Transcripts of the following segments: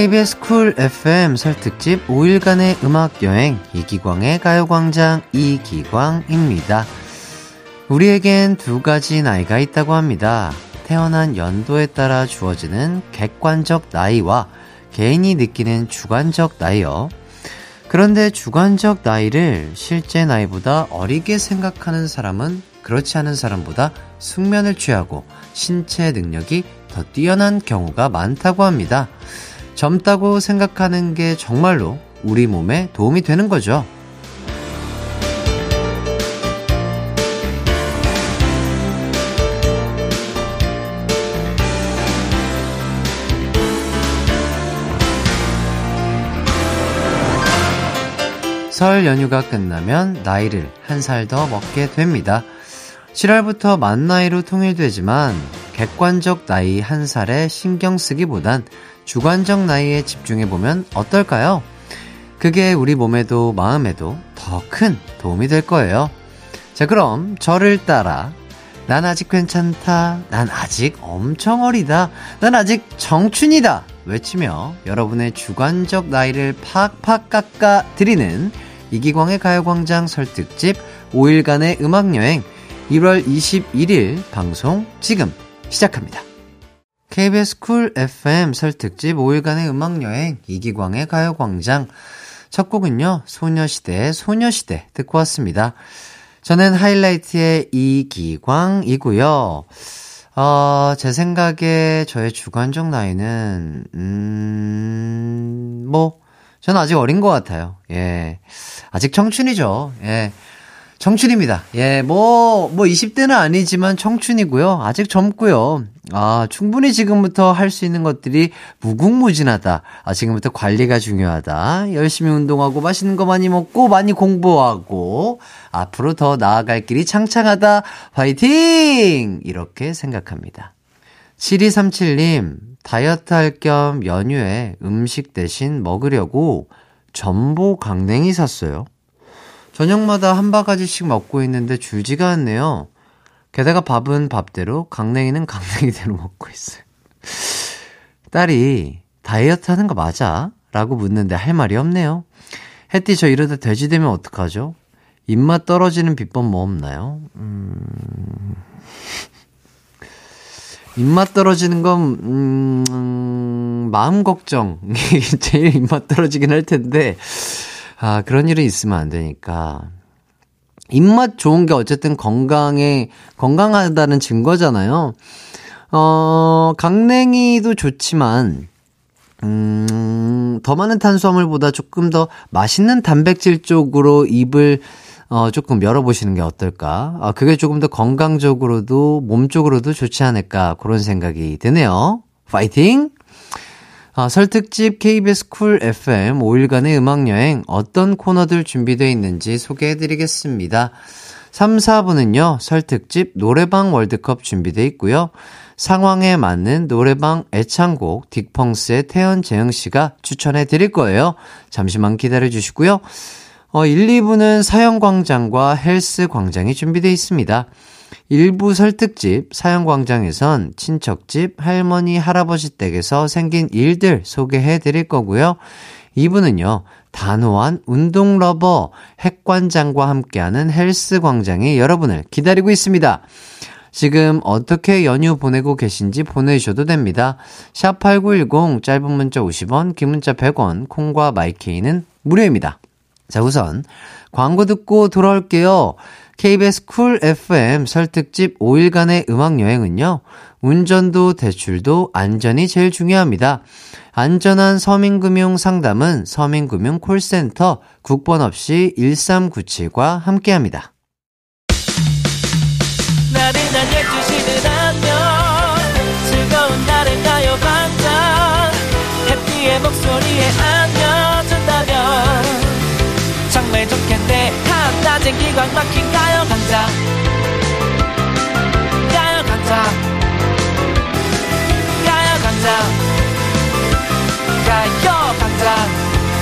KBS 쿨 FM 설 특집 5일간의 음악 여행 이기광의 가요광장 이기광입니다. 우리에겐 두 가지 나이가 있다고 합니다. 태어난 연도에 따라 주어지는 객관적 나이와 개인이 느끼는 주관적 나이요. 그런데 주관적 나이를 실제 나이보다 어리게 생각하는 사람은 그렇지 않은 사람보다 숙면을 취하고 신체 능력이 더 뛰어난 경우가 많다고 합니다. 젊다고 생각하는 게 정말로 우리 몸에 도움이 되는 거죠. 설 연휴가 끝나면 나이를 한 살 더 먹게 됩니다. 7월부터 만 나이로 통일되지만 객관적 나이 한 살에 신경 쓰기보단 주관적 나이에 집중해보면 어떨까요? 그게 우리 몸에도 마음에도 더 큰 도움이 될 거예요. 자, 그럼 저를 따라 난 아직 괜찮다. 난 아직 엄청 어리다. 난 아직 청춘이다. 외치며 여러분의 주관적 나이를 팍팍 깎아 드리는 이기광의 가요광장 설득집 5일간의 음악여행 1월 21일 방송 지금 시작합니다. KBS 쿨 FM 설 특집 5일간의 음악여행 이기광의 가요광장 첫 곡은요 소녀시대의 소녀시대 듣고 왔습니다. 저는 하이라이트의 이기광이고요. 어, 제 생각에 저의 주관적 나이는 음, 뭐 저는 아직 어린 것 같아요. 예. 아직 청춘이죠. 예. 청춘입니다. 예, 뭐, 뭐 20대는 아니지만 청춘이고요. 아직 젊고요. 아, 충분히 지금부터 할 수 있는 것들이 무궁무진하다. 아, 지금부터 관리가 중요하다. 열심히 운동하고 맛있는 거 많이 먹고 많이 공부하고 앞으로 더 나아갈 길이 창창하다. 화이팅! 이렇게 생각합니다. 7237님, 다이어트 할 겸 연휴에 음식 대신 먹으려고 전보 강냉이 샀어요. 저녁마다 한 바가지씩 먹고 있는데 줄지가 않네요. 게다가 밥은 밥대로, 강냉이는 강냉이대로 먹고 있어요. 딸이 다이어트 하는 거 맞아? 라고 묻는데 할 말이 없네요. 혜띠 저 이러다 돼지 되면 어떡하죠? 입맛 떨어지는 비법 뭐 없나요? 음... 입맛 떨어지는 건, 음, 음, 마음 걱정이 제일 입맛 떨어지긴 할 텐데, 아, 그런 일은 있으면 안 되니까. 입맛 좋은 게 어쨌든 건강에, 건강하다는 증거잖아요. 어, 강냉이도 좋지만, 음, 더 많은 탄수화물보다 조금 더 맛있는 단백질 쪽으로 입을 어, 조금 열어보시는 게 어떨까? 아, 그게 조금 더 건강적으로도, 몸 쪽으로도 좋지 않을까, 그런 생각이 드네요. 파이팅! 아, 설특집 KBS 쿨 FM 5일간의 음악여행 어떤 코너들 준비되어 있는지 소개해 드리겠습니다. 3, 4부는요, 설특집 노래방 월드컵 준비되어 있고요. 상황에 맞는 노래방 애창곡 딕펑스의 태현 재흥 씨가 추천해 드릴 거예요. 잠시만 기다려 주시고요. 어, 1, 2부는 사연광장과 헬스광장이 준비되어 있습니다. 1부 설특집 사연광장에선 친척집 할머니 할아버지 댁에서 생긴 일들 소개해 드릴 거고요. 2부는요. 단호한 운동 lover 핵관장과 함께하는 헬스 광장이 여러분을 기다리고 있습니다. 지금 어떻게 연휴 보내고 계신지 보내주셔도 됩니다. 샵8910 짧은 문자 50원, 긴 문자 100원, 콩과 마이케이는 무료입니다. 자, 우선 광고 듣고 돌아올게요. KBS 쿨 FM 설특집 5일간의 음악여행은요, 운전도 대출도 안전이 제일 중요합니다. 안전한 서민금융 상담은 서민금융 콜센터 국번 없이 1397과 함께 합니다. 나른한 12시는 안녕 즐거운 날을 가요 반짝 해피의 목소리에 안 낮엔 기광 막힌 가요광장 가요광장 가요광장 가요광장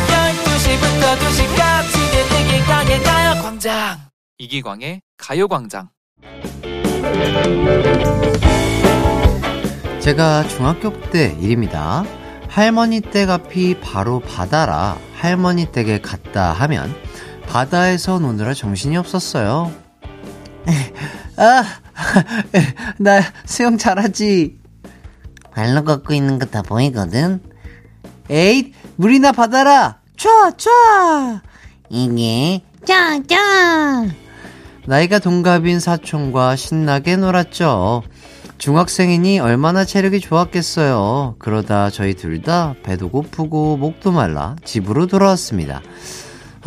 12시부터 2시까지 이기광의 가요광장. 이기광의 가요광장. 제가 중학교 때 일입니다. 할머니 댁 앞이 바로 바다라 할머니 댁에 갔다 하면 바다에서 노느라 정신이 없었어요. 아, 나 수영 잘하지. 발로 걷고 있는 거 다 보이거든? 에잇, 물이나 받아라! 촤, 촤! 이게, 짜, 짜! 나이가 동갑인 사촌과 신나게 놀았죠. 중학생이니 얼마나 체력이 좋았겠어요. 그러다 저희 둘 다 배도 고프고 목도 말라 집으로 돌아왔습니다.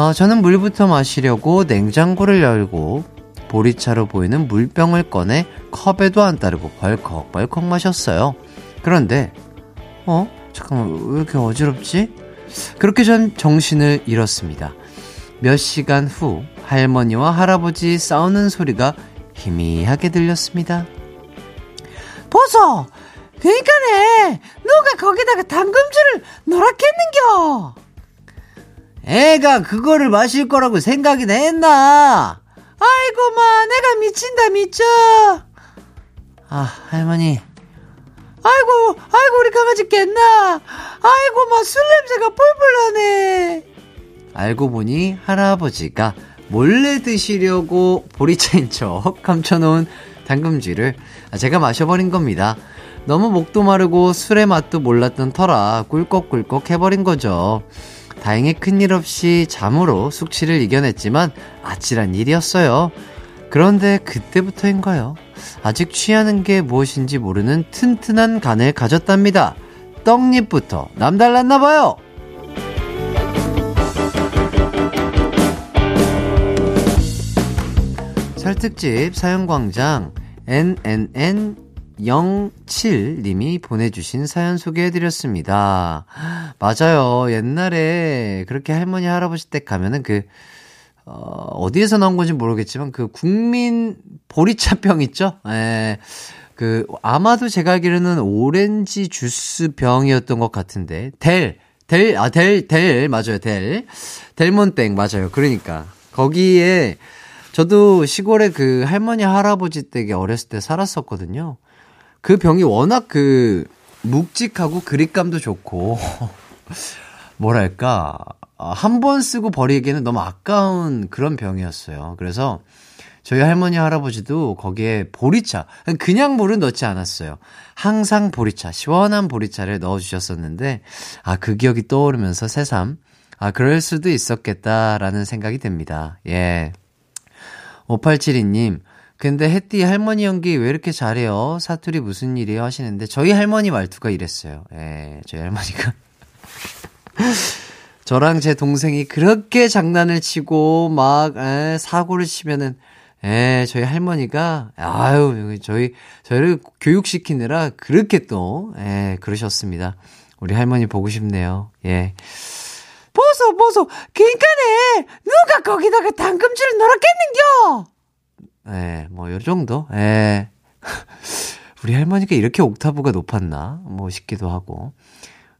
어, 저는 물부터 마시려고 냉장고를 열고 보리차로 보이는 물병을 꺼내 컵에도 안 따르고 벌컥벌컥 마셨어요. 그런데, 어? 잠깐만, 왜 이렇게 어지럽지? 그렇게 전 정신을 잃었습니다. 몇 시간 후 할머니와 할아버지 싸우는 소리가 희미하게 들렸습니다. 보소! 그니까네! 누가 거기다가 당금주를 노랗겠는겨! 애가 그거를 마실 거라고 생각이 했나? 아이고, 마, 내가 미친다, 미쳐! 아, 할머니. 아이고, 아이고, 우리 강아지 깼나? 아이고, 마, 술 냄새가 뿔뿔 나네! 알고 보니 할아버지가 몰래 드시려고 보리차인 척 감춰놓은 당금쥐를 제가 마셔버린 겁니다. 너무 목도 마르고 술의 맛도 몰랐던 터라 꿀꺽꿀꺽 해버린 거죠. 다행히 큰일 없이 잠으로 숙취를 이겨냈지만 아찔한 일이었어요. 그런데 그때부터인가요? 아직 취하는 게 무엇인지 모르는 튼튼한 간을 가졌답니다. 떡잎부터 남달랐나봐요! 설특집 사연광장 NNN07님이 보내주신 사연 소개해드렸습니다. 맞아요. 옛날에 그렇게 할머니, 할아버지 댁 가면은 그, 어, 어디에서 나온 건지 모르겠지만 그 국민 보리차병 있죠? 예. 그, 아마도 제가 알기로는 오렌지 주스 병이었던 것 같은데, 델, 델, 아, 델, 델, 맞아요, 델. 델몬땡, 맞아요. 그러니까. 거기에 저도 시골에 그 할머니 할아버지 댁에 어렸을 때 살았었거든요. 그 병이 워낙 그 묵직하고 그립감도 좋고 뭐랄까 한 번 쓰고 버리기에는 너무 아까운 그런 병이었어요. 그래서 저희 할머니 할아버지도 거기에 보리차 그냥 물은 넣지 않았어요. 항상 보리차 시원한 보리차를 넣어 주셨었는데 아 그 기억이 떠오르면서 새삼 아 그럴 수도 있었겠다라는 생각이 듭니다. 예. 5872님, 근데 혜띠 할머니 연기 왜 이렇게 잘해요? 사투리 무슨 일이에요? 하시는데, 저희 할머니 말투가 이랬어요. 예, 저희 할머니가. 저랑 제 동생이 그렇게 장난을 치고, 막, 에, 사고를 치면은, 예, 저희 할머니가, 아유, 저희, 저희를 교육시키느라 그렇게 또, 예, 그러셨습니다. 우리 할머니 보고 싶네요. 예. 보소, 보소, 그니까네, 누가 거기다가 당금줄을 놀았겠는겨? 예, 뭐, 요 정도? 예. 우리 할머니가 이렇게 옥타브가 높았나? 뭐, 싶기도 하고.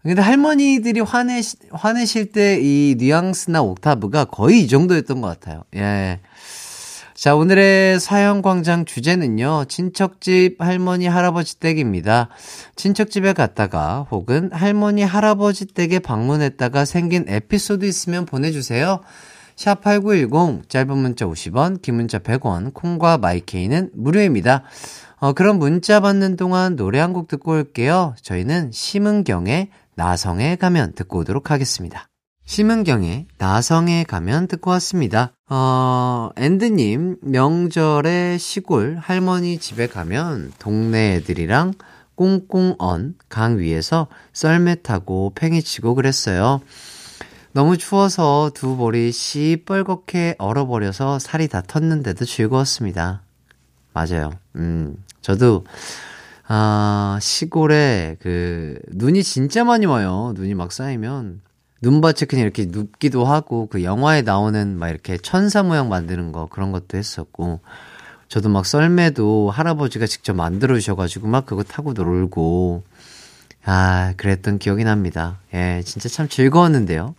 근데 할머니들이 화내, 화내실 때 이 뉘앙스나 옥타브가 거의 이 정도였던 것 같아요. 예. 자, 오늘의 사연광장 주제는요, 친척집 할머니 할아버지 댁입니다. 친척집에 갔다가 혹은 할머니 할아버지 댁에 방문했다가 생긴 에피소드 있으면 보내주세요. 샵8910, 짧은 문자 50원, 긴 문자 100원, 콩과 마이케이는 무료입니다. 어, 그럼 문자 받는 동안 노래 한 곡 듣고 올게요. 저희는 심은경의 나성에 가면 듣고 오도록 하겠습니다. 심은경의 나성에 가면 듣고 왔습니다. 어, 앤드님, 명절에 시골 할머니 집에 가면 동네 애들이랑 꽁꽁 언 강 위에서 썰매 타고 팽이 치고 그랬어요. 너무 추워서 두 볼이 시뻘겋게 얼어버려서 살이 다 텄는데도 즐거웠습니다. 맞아요. 음, 저도, 아, 시골에 그, 눈이 진짜 많이 와요. 눈이 막 쌓이면. 눈밭이 그냥 이렇게 눕기도 하고, 그 영화에 나오는 막 이렇게 천사 모양 만드는 거, 그런 것도 했었고, 저도 막 썰매도 할아버지가 직접 만들어 주셔가지고 막 그거 타고 놀고, 아, 그랬던 기억이 납니다. 예, 진짜 참 즐거웠는데요.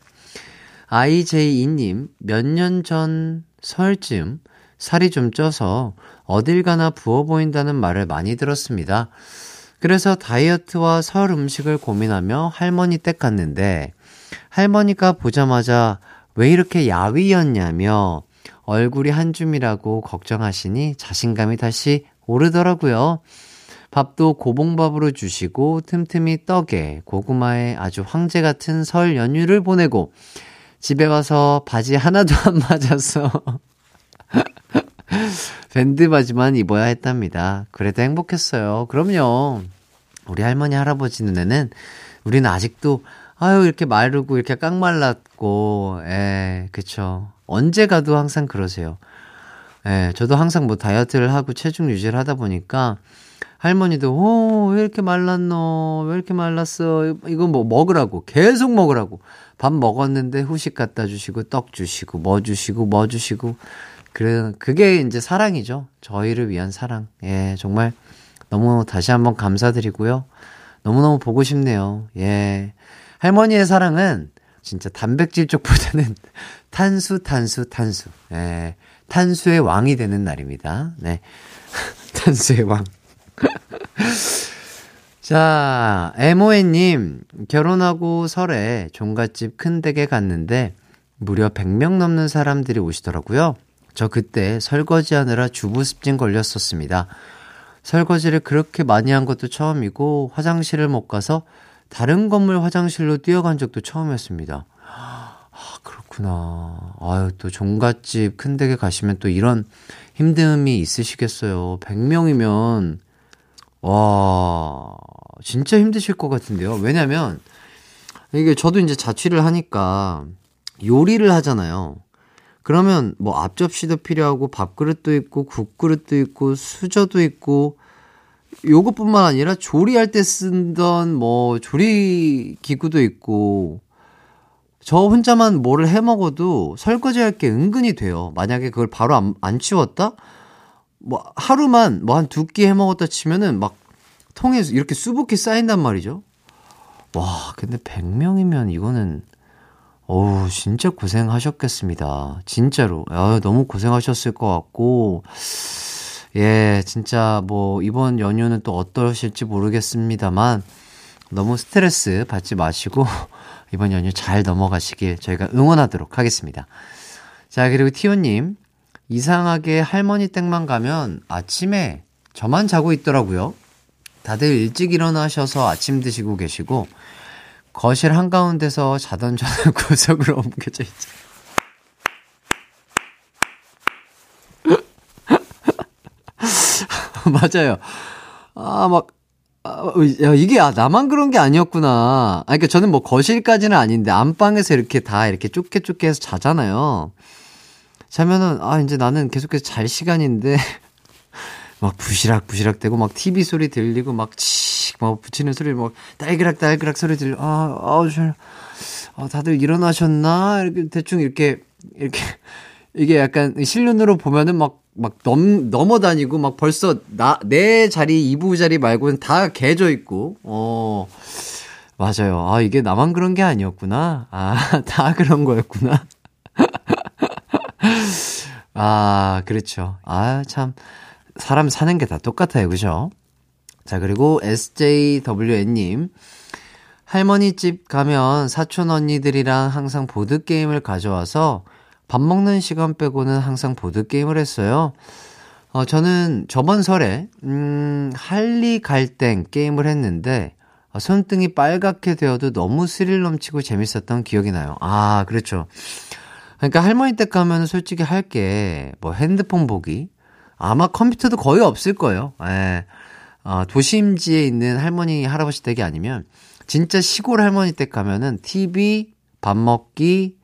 IJ2님, 몇 년 전 설쯤 살이 좀 쪄서 어딜 가나 부어 보인다는 말을 많이 들었습니다. 그래서 다이어트와 설 음식을 고민하며 할머니 댁 갔는데 할머니가 보자마자 왜 이렇게 야위였냐며 얼굴이 한 줌이라고 걱정하시니 자신감이 다시 오르더라고요. 밥도 고봉밥으로 주시고 틈틈이 떡에 고구마에 아주 황제 같은 설 연휴를 보내고 집에 와서 바지 하나도 안 맞아서 밴드 바지만 입어야 했답니다. 그래도 행복했어요. 그럼요. 우리 할머니 할아버지 눈에는 우리는 아직도 아유 이렇게 마르고 이렇게 깡말랐고 에 그쵸. 언제 가도 항상 그러세요. 예, 저도 항상 뭐 다이어트를 하고 체중 유지를 하다 보니까 할머니도 오, 왜 이렇게 말랐노? 왜 이렇게 말랐어? 이거 뭐 먹으라고 계속 먹으라고 밥 먹었는데 후식 갖다 주시고 떡 주시고 뭐 주시고 뭐 주시고 그래 그게 이제 사랑이죠. 저희를 위한 사랑. 예, 정말 너무 다시 한번 감사드리고요. 너무너무 보고 싶네요. 예. 할머니의 사랑은 진짜 단백질 쪽보다는 탄수, 탄수, 탄수. 예. 탄수의 왕이 되는 날입니다. 네. 탄수의 왕. 자, 에모에님, 결혼하고 설에 종갓집 큰 댁에 갔는데 무려 100명 넘는 사람들이 오시더라고요. 저 그때 설거지 하느라 주부 습진 걸렸었습니다. 설거지를 그렇게 많이 한 것도 처음이고 화장실을 못 가서 다른 건물 화장실로 뛰어간 적도 처음이었습니다. 아, 그렇구나. 아유, 또 종갓집 큰 댁에 가시면 또 이런 힘듦이 있으시겠어요. 100명이면, 와, 진짜 힘드실 것 같은데요. 왜냐면, 이게 저도 이제 자취를 하니까 요리를 하잖아요. 그러면 뭐 앞접시도 필요하고 밥그릇도 있고 국그릇도 있고 수저도 있고 요것뿐만 아니라 조리할 때 쓰던 뭐 조리 기구도 있고 저 혼자만 뭐를 해 먹어도 설거지 할 게 은근히 돼요. 만약에 그걸 바로 안, 안 치웠다? 뭐 하루만 뭐 한 두 끼 해 먹었다 치면은 막 통에 이렇게 수북히 쌓인단 말이죠. 와, 근데 100명이면 이거는 어우, 진짜 고생하셨겠습니다. 진짜로. 아, 너무 고생하셨을 것 같고, 예, 진짜 뭐, 이번 연휴는 또 어떠실지 모르겠습니다만, 너무 스트레스 받지 마시고, 이번 연휴 잘 넘어가시길 저희가 응원하도록 하겠습니다. 자, 그리고 티오님, 이상하게 할머니 댁만 가면 아침에 저만 자고 있더라고요. 다들 일찍 일어나셔서 아침 드시고 계시고, 거실 한가운데서 자던 저는 구석으로 옮겨져 있죠. 맞아요. 아, 막, 아, 야, 이게, 아, 나만 그런 게 아니었구나. 아, 그니까 저는 뭐 거실까지는 아닌데, 안방에서 이렇게 다 이렇게 좁게 좁게 해서 자잖아요. 자면은, 아, 이제 나는 계속해서 잘 시간인데, 막 부시락 부시락 대고 막 TV 소리 들리고 막 치, 막 붙이는 소리 막 딸그락 딸그락 소리 들려. 아, 아우 저 아, 다들 일어나셨나? 이렇게 대충 이렇게 이렇게 이게 약간 실눈으로 보면은 막 막 넘 넘어다니고 막 벌써 나 내 자리 이부 자리 말고는 다 개져 있고. 어. 맞아요. 아, 이게 나만 그런 게 아니었구나. 아, 다 그런 거였구나. 아, 그렇죠. 아, 참. 사람 사는 게 다 똑같아요. 그죠? 자, 그리고 SJWN님. 할머니 집 가면 사촌 언니들이랑 항상 보드게임을 가져와서 밥 먹는 시간 빼고는 항상 보드게임을 했어요. 어, 저는 저번 설에, 음, 할리 갈땡 게임을 했는데, 어, 손등이 빨갛게 되어도 너무 스릴 넘치고 재밌었던 기억이 나요. 아, 그렇죠. 그러니까 할머니 댁 가면 솔직히 할 게, 뭐 핸드폰 보기, 아마 컴퓨터도 거의 없을 거예요. 예. 어, 도심지에 있는 할머니, 할아버지 댁이 아니면, 진짜 시골 할머니 댁 가면은 TV, 밥 먹기,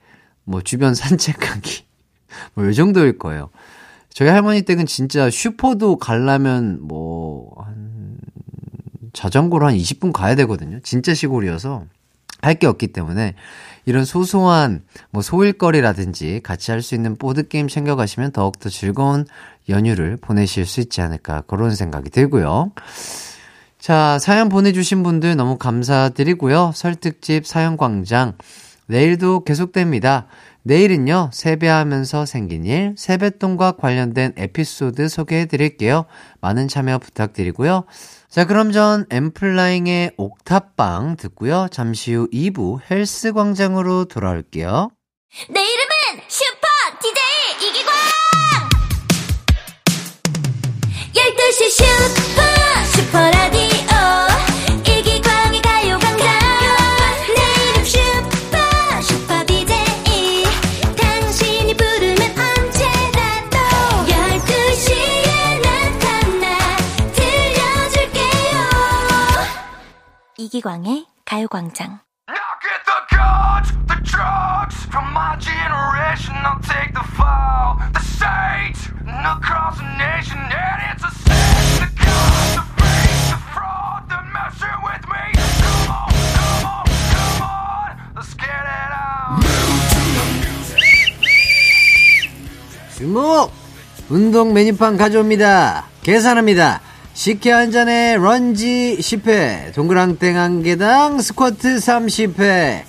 뭐 주변 산책하기, 뭐 요 정도일 거예요. 저희 할머니 댁은 진짜 슈퍼도 가려면 뭐, 한, 자전거로 한 20분 가야 되거든요. 진짜 시골이어서. 할 게 없기 때문에 이런 소소한 뭐 소일거리라든지 같이 할 수 있는 보드게임 챙겨가시면 더욱더 즐거운 연휴를 보내실 수 있지 않을까 그런 생각이 들고요. 자, 사연 보내주신 분들 너무 감사드리고요. 설특집 사연광장 내일도 계속됩니다. 내일은요, 세배하면서 생긴 일, 세뱃돈과 관련된 에피소드 소개해 드릴게요. 많은 참여 부탁드리고요. 자, 그럼 전 엔플라잉의 옥탑방 듣고요. 잠시 후 2부 헬스 광장으로 돌아올게요. 내 이름은 슈퍼 DJ 이기광! 12시 슈퍼 슈퍼라 come on, come on, let's get it on. 주목! 운동 메뉴판 가져옵니다. 계산합니다. 식혜 한 잔에 런지 10회, 동그랑땡 한 개당 스쿼트 30회,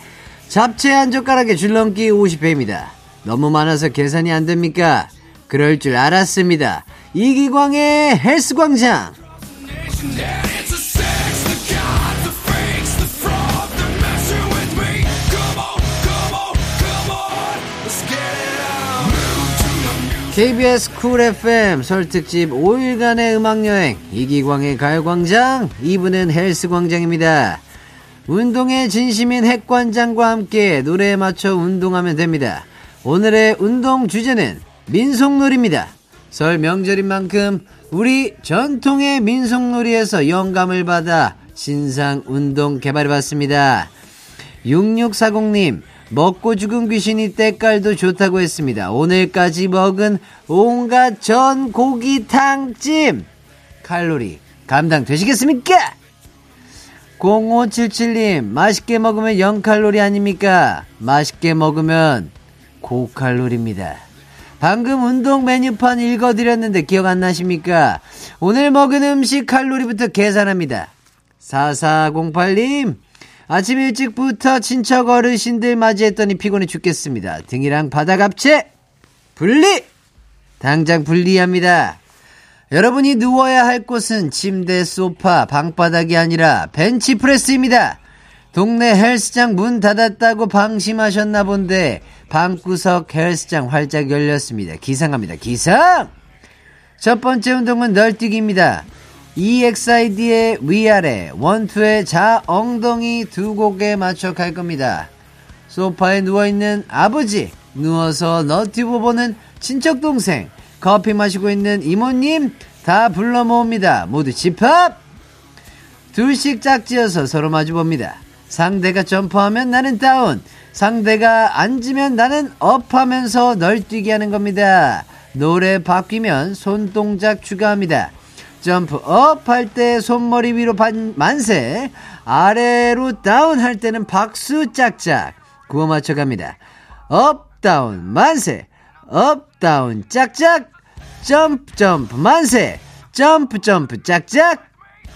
잡채 한 젓가락에 줄넘기 50회입니다. 너무 많아서 계산이 안 됩니까? 그럴 줄 알았습니다. 이기광의 헬스광장! KBS 쿨 FM 설 특집 5일간의 음악여행 이기광의 가요광장 2부는 헬스광장입니다. 운동에 진심인 핵관장과 함께 노래에 맞춰 운동하면 됩니다. 오늘의 운동 주제는 민속놀이입니다. 설 명절인 만큼 우리 전통의 민속놀이에서 영감을 받아 신상 운동 개발해봤습니다. 6640님, 먹고 죽은 귀신이 때깔도 좋다고 했습니다. 오늘까지 먹은 온갖 전 고기탕찜! 칼로리 감당되시겠습니까? 0577님, 맛있게 먹으면 0칼로리 아닙니까? 맛있게 먹으면 고칼로리입니다. 방금 운동 메뉴판 읽어드렸는데 기억 안 나십니까? 오늘 먹은 음식 칼로리부터 계산합니다. 4408님, 아침 일찍부터 친척 어르신들 맞이했더니 피곤해 죽겠습니다. 등이랑 바닥압체 분리! 당장 분리합니다. 여러분이 누워야 할 곳은 침대, 소파, 방바닥이 아니라 벤치프레스입니다. 동네 헬스장 문 닫았다고 방심하셨나 본데 방구석 헬스장 활짝 열렸습니다. 기상합니다. 기상! 첫 번째 운동은 널뛰기입니다. EXID의 위아래, 원투의 자 엉덩이 두 곡에 맞춰 갈 겁니다. 소파에 누워있는 아버지, 누워서 너튜브 보는 친척 동생, 커피 마시고 있는 이모님 다 불러 모읍니다. 모두 집합! 둘씩 짝지어서 서로 마주 봅니다. 상대가 점프하면 나는 down, 상대가 앉으면 나는 up 하면서 널뛰기 하는 겁니다. 노래 바뀌면 손동작 추가합니다. 점프 up 할 때 손머리 위로 반, 만세, 아래로 down 할 때는 박수 짝짝 구호 맞춰 갑니다. Up, down, 만세, up, down, 짝짝, 점프, 점프, 만세, 점프, 점프, 짝짝,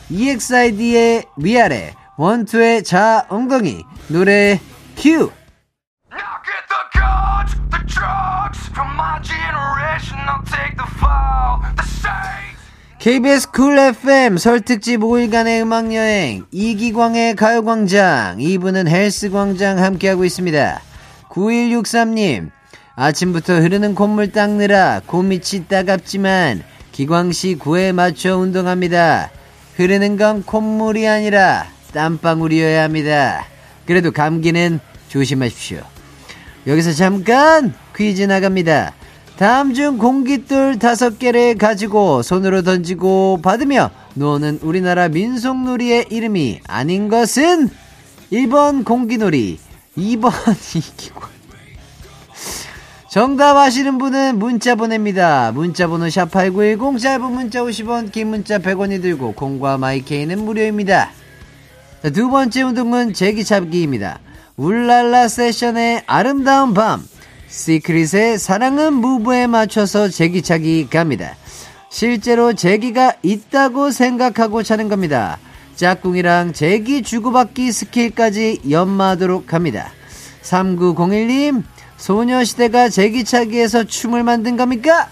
EXID의 위아래, 원투의 자 엉덩이, 노래 큐! From my generation. I'll take the fall, the stage. KBS 쿨 FM 설 특집 5일간의 음악여행 이기광의 가요광장 2부는 헬스광장 함께하고 있습니다. 9163님 아침부터 흐르는 콧물 닦느라 콧밑이 따갑지만 기광씨 구에 맞춰 운동합니다. 흐르는 건 콧물이 아니라 땀방울이어야 합니다. 그래도 감기는 조심하십시오. 여기서 잠깐 퀴즈 나갑니다. 다음 중 공깃돌 다섯 개를 가지고 손으로 던지고 받으며 노는 우리나라 민속놀이의 이름이 아닌 것은 1번 공기놀이, 2번 이기광. 정답 아시는 분은 문자 보냅니다. 문자 번호 샵8910 짧은 문자 50원, 긴 문자 100원이 들고 콩과 마이케이는 무료입니다. 자, 두 번째 운동은 제기잡기입니다. 울랄라 세션의 아름다운 밤. 시크릿의 사랑은 무브에 맞춰서 제기차기 갑니다. 실제로 제기가 있다고 생각하고 차는 겁니다. 짝꿍이랑 제기 주고받기 스킬까지 연마하도록 합니다. 3901님, 소녀시대가 제기차기에서 춤을 만든 겁니까?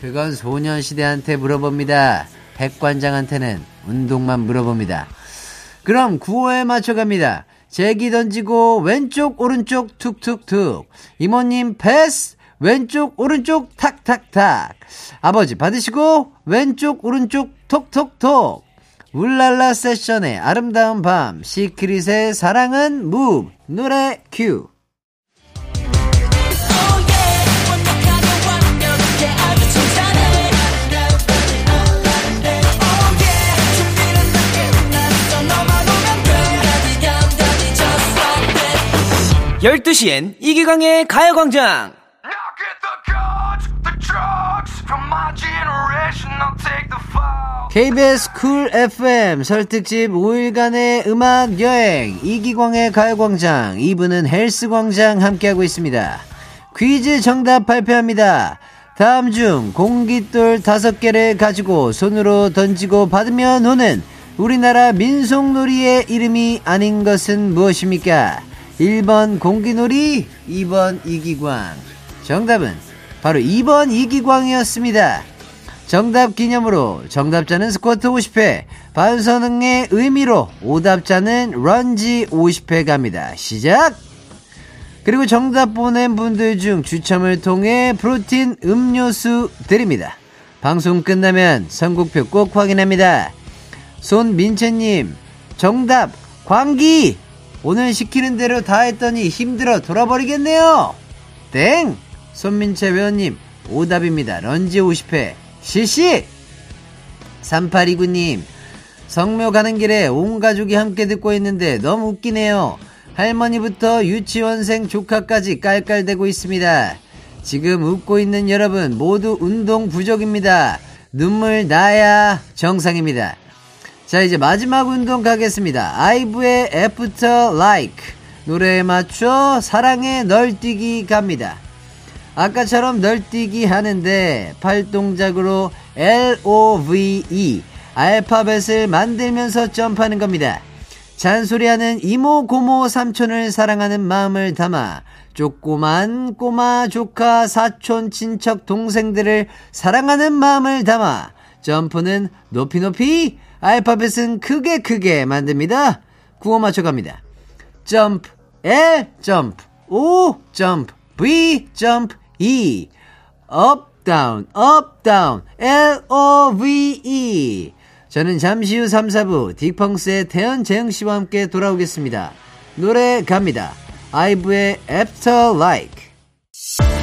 그건 소녀시대한테 물어봅니다. 백관장한테는 운동만 물어봅니다. 그럼 구호에 맞춰갑니다. 제기 던지고 왼쪽 오른쪽 툭툭툭. 이모님 패스 왼쪽 오른쪽 탁탁탁. 아버지 받으시고 왼쪽 오른쪽 톡톡톡. 울랄라 세션의 아름다운 밤 시크릿의 사랑은 move 노래 큐. 열두 시엔 이기광의 가요광장. KBS 쿨 FM 설특집 5일간의 음악 여행 이기광의 가요광장 2부는 헬스광장 함께하고 있습니다. 퀴즈 정답 발표합니다. 다음 중 공깃돌 5개를 가지고 손으로 던지고 받으면 오는 우리나라 민속놀이의 이름이 아닌 것은 무엇입니까? 1번 공기놀이, 2번 이기광. 정답은 바로 2번 이기광이었습니다. 정답 기념으로 정답자는 스쿼트 50회, 반선응의 의미로 오답자는 런지 50회 갑니다. 시작! 그리고 정답 보낸 분들 중 추첨을 통해 프로틴 음료수 드립니다. 방송 끝나면 선곡표 꼭 확인합니다. 손민채님, 정답, 광기! 오늘 시키는 대로 다 했더니 힘들어 돌아버리겠네요! 땡! 손민채 회원님, 오답입니다. 런지 50회, 실시! 3829님, 성묘 가는 길에 온 가족이 함께 듣고 있는데 너무 웃기네요. 할머니부터 유치원생 조카까지 깔깔대고 있습니다. 지금 웃고 있는 여러분 모두 운동 부족입니다. 눈물 나야 정상입니다. 자, 이제 마지막 운동 가겠습니다. 아이브의 After Like. 노래에 맞춰 사랑의 널뛰기 갑니다. 아까처럼 널뛰기 하는데 팔동작으로 L-O-V-E 알파벳을 만들면서 점프하는 겁니다. 잔소리하는 이모 고모 삼촌을 사랑하는 마음을 담아 조그만 꼬마 조카 사촌 친척 동생들을 사랑하는 마음을 담아 점프는 높이 높이 알파벳은 크게 크게 만듭니다. 구호 맞춰갑니다. 점프 L 점프 O 점프 V 점프 E up down up down L O V E 저는 잠시 후 3, 4부 딕펑스의 태연 재흥씨와 함께 돌아오겠습니다. 노래 갑니다. 아이브의 After Like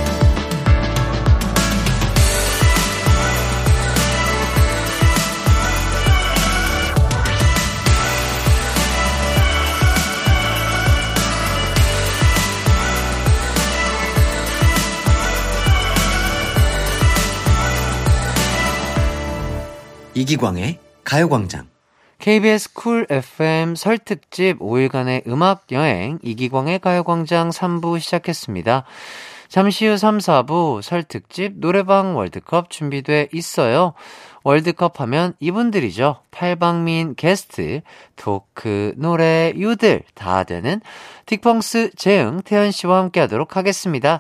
이기광의 가요광장. KBS 쿨 FM 설 특집 5일간의 음악 여행 이기광의 가요광장 3부 시작했습니다. 잠시 후 3, 4부 설 특집 노래방 월드컵 준비돼 있어요. 월드컵 하면 이분들이죠. 팔방미인 게스트, 토크, 노래, 유들 다 되는 딕펑스 재흥, 태현 씨와 함께 하도록 하겠습니다.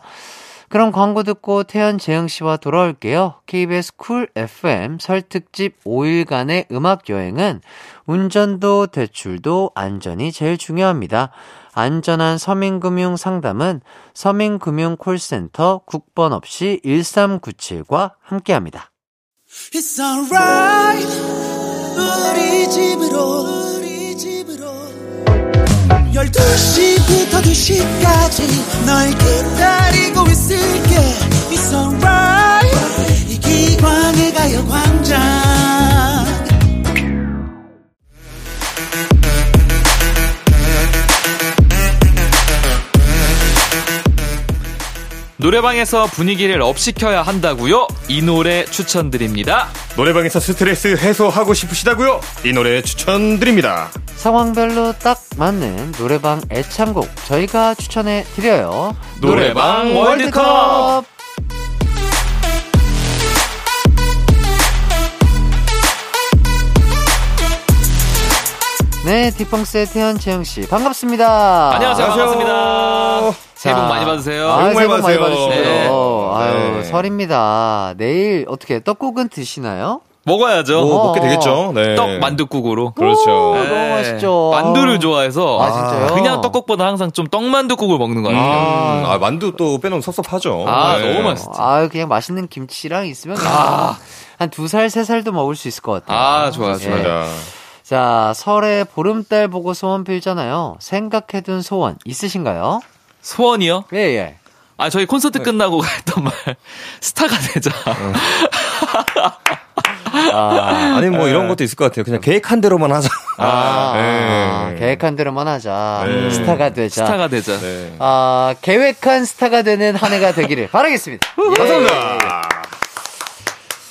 그럼 광고 듣고 태현 재흥 씨와 돌아올게요. KBS 쿨 FM 설 특집 5일간의 음악 여행은 운전도 대출도 안전이 제일 중요합니다. 안전한 서민금융 상담은 서민금융 콜센터 국번 없이 1397과 함께합니다. 12시부터 2시까지 널 기다리고 있을게. It's alright. 이 기광의 가 노래방에서 분위기를 업시켜야 한다고요? 이 노래 추천드립니다. 노래방에서 스트레스 해소하고 싶으시다고요? 이 노래 추천드립니다. 상황별로 딱 맞는 노래방 애창곡 저희가 추천해 드려요. 노래방 월드컵! 네, 디펑스의 태연 채영 씨 반갑습니다. 안녕하세요. 안녕하세요. 반갑습니다. 새해 복 자, 많이 받으세요. 아, 복 새해 많이 복 많이 받으세요. 받으시고요. 네. 아유, 네. 설입니다. 내일 어떻게 떡국은 드시나요? 먹어야죠. 뭐, 어. 먹게 되겠죠. 네. 떡 만둣국으로. 그렇죠. 오, 네. 너무 맛있죠. 만두를 좋아해서 아, 진짜요? 그냥 떡국보다 항상 좀 떡만둣국을 먹는 것 같아요. 음, 아, 만두 또 빼놓으면 섭섭하죠. 아, 네. 너무 맛있지. 아, 그냥 맛있는 김치랑 있으면 아, 한두 살, 세 살도 먹을 수 있을 것 같아요. 아, 좋아요, 예. 좋아요. 맞아. 자, 설에 보름달 보고 소원 빌잖아요. 생각해둔 소원 있으신가요? 소원이요? 예, 예. 아, 저희 콘서트 끝나고 했던 말. 스타가 되자. 아, 아니, 뭐 이런 것도 있을 것 같아요. 그냥 계획한 대로만 하자. 아, 네. 계획한 대로만 하자. 네. 스타가 되자. 스타가 되자. 네. 아, 계획한 스타가 되는 한 해가 되기를 바라겠습니다. 예. 감사합니다.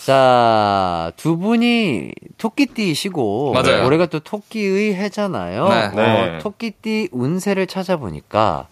자, 두 분이 토끼띠이시고 맞아요. 올해가 또 토끼의 해잖아요. 네. 어, 네. 토끼띠 운세를 찾아보니까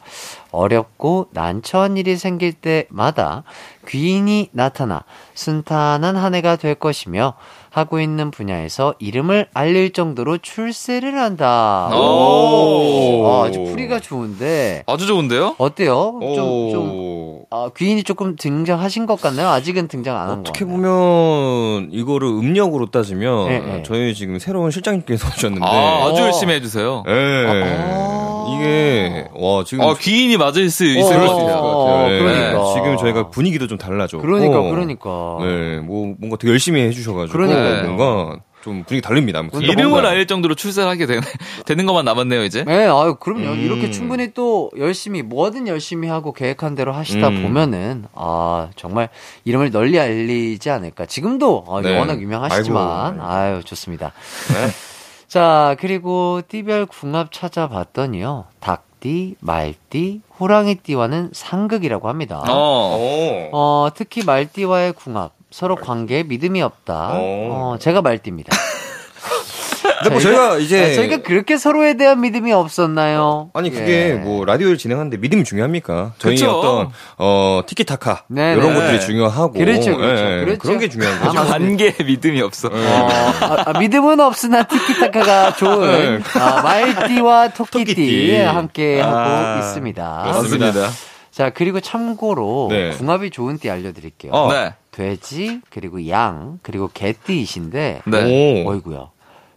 어렵고 난처한 일이 생길 때마다 귀인이 나타나 순탄한 한 해가 될 것이며 하고 있는 분야에서 이름을 알릴 정도로 출세를 한다. 오. 아, 아주 풀이가 좋은데 아주 좋은데요? 어때요? 좀, 좀 오. 아, 귀인이 조금 등장하신 것 같나요? 아직은 등장 안 한 거. 어떻게 보면 이거를 음력으로 따지면 네, 네. 저희 지금 새로운 실장님께서 오셨는데 아, 아주 어. 열심히 해주세요. 예. 아. 이게 와 지금 어, 귀인이 맞을 수 있을 어, 것 같아요. 것 같아요. 예. 그러니까. 지금 저희가 분위기도 좀 달라졌고 그러니까, 그러니까. 네, 뭐 뭔가 되게 열심히 해주셔가지고 그러니까 요. 뭔가 좀 분위기 다릅니다. 아무튼 이름을 뭔가. 알릴 정도로 출세를 하게 되는, 되는 것만 남았네요, 이제. 네, 아유, 그럼요. 음. 이렇게 충분히 또 열심히, 뭐든 열심히 하고 계획한 대로 하시다 음. 보면은, 아, 정말 이름을 널리 알리지 않을까. 지금도 어, 네. 워낙 유명하시지만, 아이고. 아유, 좋습니다. 네. 자, 그리고 띠별 궁합 찾아봤더니요. 닭띠, 말띠, 호랑이띠와는 상극이라고 합니다. 어. 오. 어, 특히 말띠와의 궁합. 서로 관계에 믿음이 없다. 어. 어, 제가 말띠입니다. 근데 뭐 저희가 이제 아, 저희가 그렇게 서로에 대한 믿음이 없었나요? 아니 그게 예. 뭐 라디오를 진행하는데 믿음이 중요합니까? 저희 그쵸. 어떤 어 티키타카 네, 이런 네. 것들이 중요하고 그렇죠, 그렇죠, 예, 그렇죠. 그런 게 중요한 아, 거죠. 맞습니다. 관계에 믿음이 없어. 어, 아, 아, 믿음은 없으나 티키타카가 좋은 아, 말띠와 토끼띠, 토끼띠. 함께 하고 아, 있습니다. 맞습니다. 자 그리고 참고로 네. 궁합이 좋은 띠 알려드릴게요. 어. 네. 돼지 그리고 양 그리고 개띠이신데 네. 오. 어이구야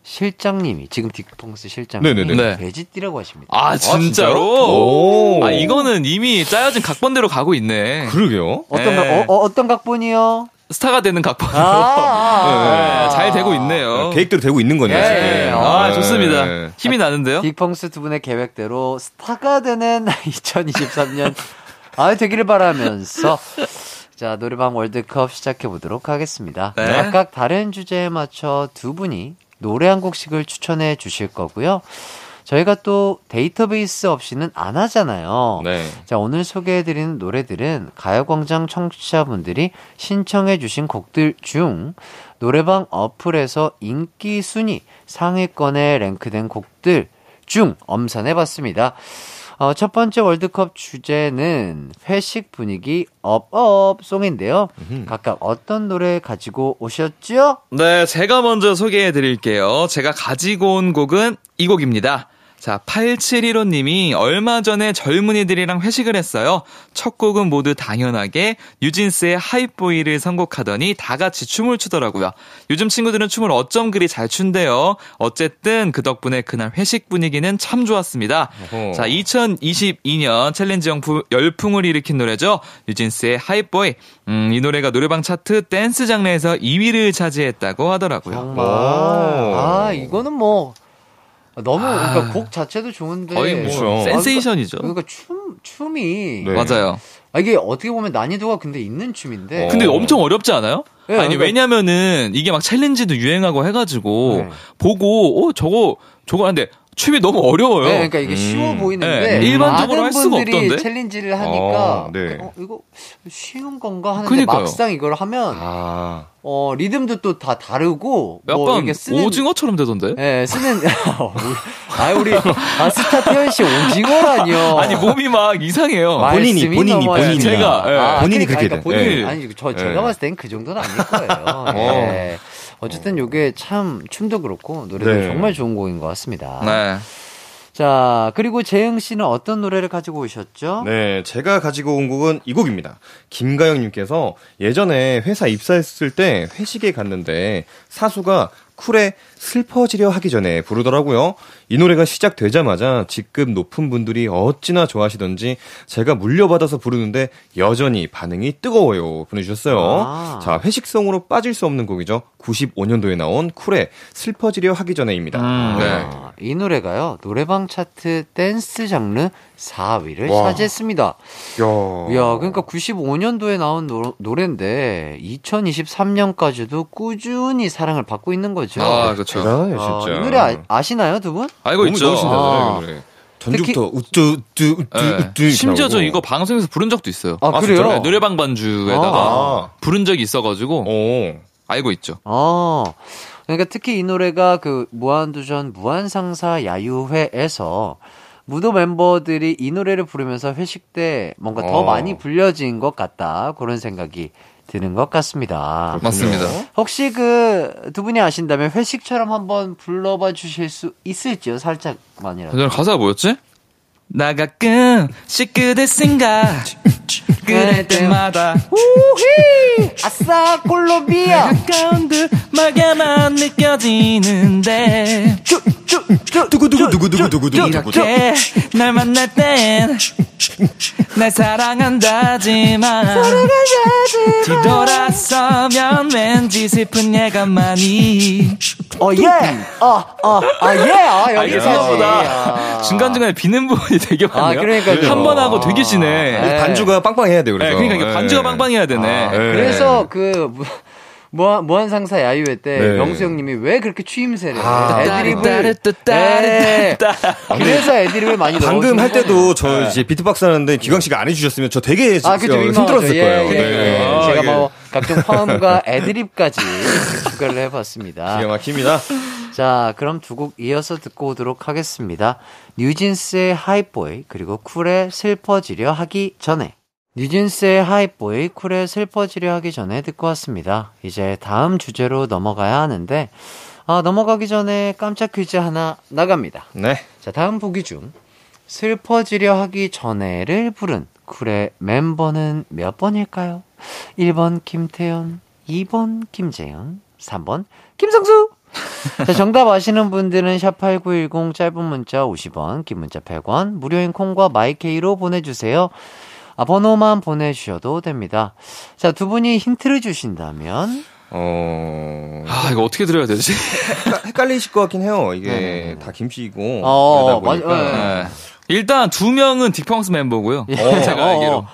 실장님이 지금 딕펑스 실장님이 네네네. 네. 돼지띠라고 하십니다. 아, 진짜요? 진짜로? 오. 아, 이거는 이미 짜여진 각본대로 가고 있네. 그러게요. 어떤 네. 각- 어, 어, 떤 각본이요? 스타가 되는 각본으로. 아, 아, 네, 잘 되고 있네요. 어, 계획대로 되고 있는 거네요. 예, 지금. 예. 아, 네. 좋습니다. 힘이 나는데요? 딕펑스 두 분의 계획대로 스타가 되는 2023년 아 되기를 바라면서 자 노래방 월드컵 시작해 보도록 하겠습니다. 네. 각각 다른 주제에 맞춰 두 분이 노래 한 곡씩을 추천해 주실 거고요. 저희가 또 데이터베이스 없이는 안 하잖아요. 네. 자, 오늘 소개해드리는 노래들은 가요광장 청취자분들이 신청해주신 곡들 중 노래방 어플에서 인기 순위 상위권에 랭크된 곡들 중 엄선해봤습니다. 어, 첫 번째 월드컵 주제는 회식 분위기 업업 송인데요. 각각 어떤 노래 가지고 오셨죠? 네, 제가 먼저 소개해 드릴게요. 제가 가지고 온 곡은 이 곡입니다. 자, 8715님이 얼마 전에 젊은이들이랑 회식을 했어요. 첫 곡은 모두 당연하게 뉴진스의 Hype Boy를 선곡하더니 다 같이 춤을 추더라고요. 요즘 친구들은 춤을 어쩜 그리 잘 춘대요. 어쨌든 그 덕분에 그날 회식 분위기는 참 좋았습니다. 어허. 자, 2022년 챌린지 영풍, 열풍을 일으킨 노래죠. 뉴진스의 Hype Boy. 음, 이 노래가 노래방 차트 댄스 장르에서 2위를 차지했다고 하더라고요. 정말. 오. 아, 이거는 뭐, 너무, 아. 그러니까 곡 자체도 좋은데. 거의 뭐. 센세이션이죠. 그러니까 춤, 춤이. 네. 맞아요. 아, 이게 어떻게 보면 난이도가 근데 있는 춤인데. 근데 어. 엄청 어렵지 않아요? 네, 아니 그러니까- 왜냐면은 이게 막 챌린지도 유행하고 해가지고 네. 보고 어 저거 저거 하는데 춤이 너무 어려워요. 네, 그러니까 이게 음. 쉬워 보이는데 네, 일반적으로 많은 할 수가 분들이 없던데? 챌린지를 하니까 어, 네. 어, 이거 쉬운 건가 하는데 그러니까요. 막상 이걸 하면 아. 어 리듬도 또 다 다르고 뭐 약간 이게 쓰는 오징어처럼 되던데. 예, 쓰는 아 우리 아 스타 태연 씨 오징어라니요. 아니 몸이 막 이상해요. 본인이, 본인이. 본인이. 제가, 예. 아, 본인이 그러니까, 그렇게 그러니까 돼. 본인 예. 아니 저 제가 예. 봤을 땐 그 정도는 아닐 거예요. 예. 어쨌든 요게 참 춤도 그렇고 노래도 네. 정말 좋은 곡인 것 같습니다. 네. 자, 그리고 재영 씨는 어떤 노래를 가지고 오셨죠? 네, 제가 가지고 온 곡은 이 곡입니다. 김가영님께서 예전에 회사 입사했을 때 회식에 갔는데 사수가 쿨에 슬퍼지려 하기 전에 부르더라고요. 이 노래가 시작되자마자 직급 높은 분들이 어찌나 좋아하시던지 제가 물려받아서 부르는데 여전히 반응이 뜨거워요. 보내주셨어요. 아. 자, 회식성으로 빠질 수 없는 곡이죠. 95년도에 나온 쿨의 슬퍼지려 하기 전에입니다. 음, 네. 아, 이 노래가요, 노래방 차트 댄스 장르 4위를 와. 차지했습니다. 야, 야, 그러니까 95년도에 나온 노, 노래인데 2023년까지도 꾸준히 사랑을 받고 있는 거죠. 아, 그렇죠. 대단해, 아, 진짜. 이 노래 아, 아시나요, 두 분? 알고 너무, 있죠. 너무 신나잖아요, 아. 이 노래. 전주부터 우뚜 우뚜 우뚜 네. 우뚜 심지어 저. 이거 방송에서 부른 적도 있어요. 아, 아, 그래요? 네, 노래방 반주에다가 아. 부른 적이 있어가지고 오. 알고 있죠. 어. 그러니까 특히 이 노래가 그 무한도전 무한상사 야유회에서 무도 멤버들이 이 노래를 부르면서 회식 때 뭔가 더 어. 많이 불려진 것 같다. 그런 생각이 드는 것 같습니다. 맞습니다. 혹시 그 두 분이 아신다면 회식처럼 한번 불러봐 주실 수 있을지요? 살짝만이라도. 가사가 뭐였지? 나 가끔씩 그대 생각 그럴 때마다 우히! 아싸 콜롬비아! 가까운 듯말게만 느껴지는데 누구 누구 누구 누구 누구 누구 누구 이렇게 날 만날 땐 날 사랑한다지만 뒤돌아서면 왠지 슬픈 예감만이 어, 예! 어, 어, 아, 예! 아, 여기까지. 생각보다 아. 중간중간에 비는 부분이 되게 많네요. 아, 그러니까요. 한번 하고 되게 쉬네. 네. 반주가 빵빵해야 돼 네, 그래서. 그러니까 이게 네. 반주가 빵빵해야 되네. 아, 네. 그래서 그 무- 무한 무한 상사 야유회 때 네. 명수 형님이 왜 그렇게 추임새를 아. 애드립을. 네. 그래서 애드립을 많이 방금 넣어주는 할 때도. 저 이제 비트박스 하는데 기광 씨가 안 해주셨으면 저 되게 아, 민망하죠. 힘들었을 예, 거예요. 예, 예. 아, 제가 뭐 각종 화음과 애드립까지 추가를 해봤습니다. 기가 막힙니다. 자, 그럼 두 곡 이어서 듣고 오도록 하겠습니다. 뉴진스의 하이보이 그리고 쿨의 슬퍼지려 하기 전에 뉴진스의 하이보이 쿨의 슬퍼지려 하기 전에 듣고 왔습니다. 이제 다음 주제로 넘어가야 하는데 아, 넘어가기 전에 깜짝 퀴즈 하나 나갑니다. 네. 자, 다음 보기 중 슬퍼지려 하기 전에를 부른 쿨의 멤버는 몇 번일까요? 1번 김태현, 2번 김재현, 3번 김성수. 자, 정답 아시는 분들은 샵8910 짧은 문자 50원, 긴 문자 100원, 무료인 콩과 마이케이로 보내주세요. 아, 번호만 보내주셔도 됩니다. 자, 두 분이 힌트를 주신다면, 어. 아, 이거 어떻게 들어야 되지? 헷갈- 헷갈리실 것 같긴 해요. 이게 네. 다 김씨고. 어, 그러다 보니까. 맞- 네. 일단 두 명은 딕펑스 멤버고요. 예. 제가 어, 알기로. 어,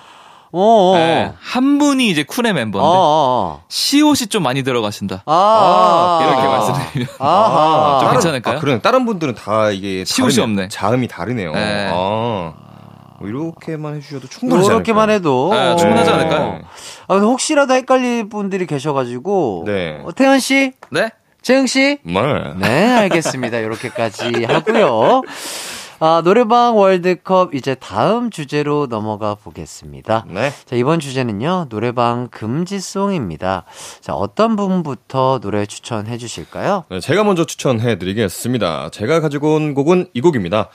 어, 어. 네. 한 분이 이제 어, 멤버인데 어, 시옷이 좀 많이 들어가신다. 어. 아, 이렇게 아. 말씀드리면 아하. 좀 다른- 괜찮을까요? 아, 그래. 다른 분들은 다 이게 시옷이 다르네. 없네. 자음이 다르네요. 네. 아. 뭐 이렇게만 해주셔도 충분하지 이렇게만? 해도 네, 충분하지 어. 않을까요? 아, 근데 혹시라도 헷갈릴 분들이 계셔가지고 네. 어, 태현 씨, 네? 재영 씨, 네. 네 알겠습니다. 이렇게까지 하고요. 아, 노래방 월드컵 이제 다음 주제로 넘어가 보겠습니다. 네. 자, 이번 주제는요, 노래방 금지송입니다. 자, 어떤 분부터 노래 추천해 주실까요? 네, 제가 먼저 추천해 드리겠습니다. 제가 가지고 온 곡은 이 곡입니다.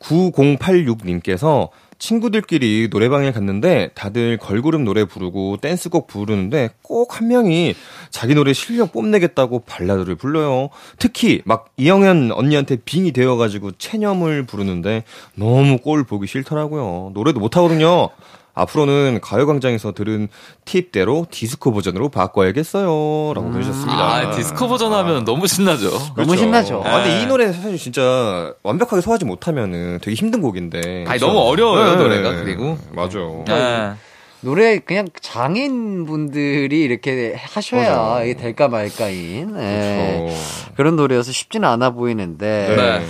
9086님께서 친구들끼리 노래방에 갔는데 다들 걸그룹 노래 부르고 댄스곡 부르는데 꼭 한 명이 자기 노래 실력 뽐내겠다고 발라드를 불러요. 특히 막 이영현 언니한테 빙이 되어가지고 체념을 부르는데 너무 꼴 보기 싫더라고요. 노래도 못하거든요. 앞으로는 가요광장에서 들은 팁대로 디스코 버전으로 바꿔야겠어요. 라고 해주셨습니다. 아, 디스코 버전 하면 너무 신나죠. 너무 그렇죠. 신나죠. 아, 근데 네. 이 노래 사실 진짜 완벽하게 소화하지 못하면은 되게 힘든 곡인데. 아니, 그렇죠? 너무 어려워요, 네, 노래가, 네. 그리고. 맞아. 네. 노래 그냥 장인 분들이 이렇게 하셔야. 이게 될까 말까인 예. 그렇죠. 그런 노래여서 쉽지는 않아 보이는데 네.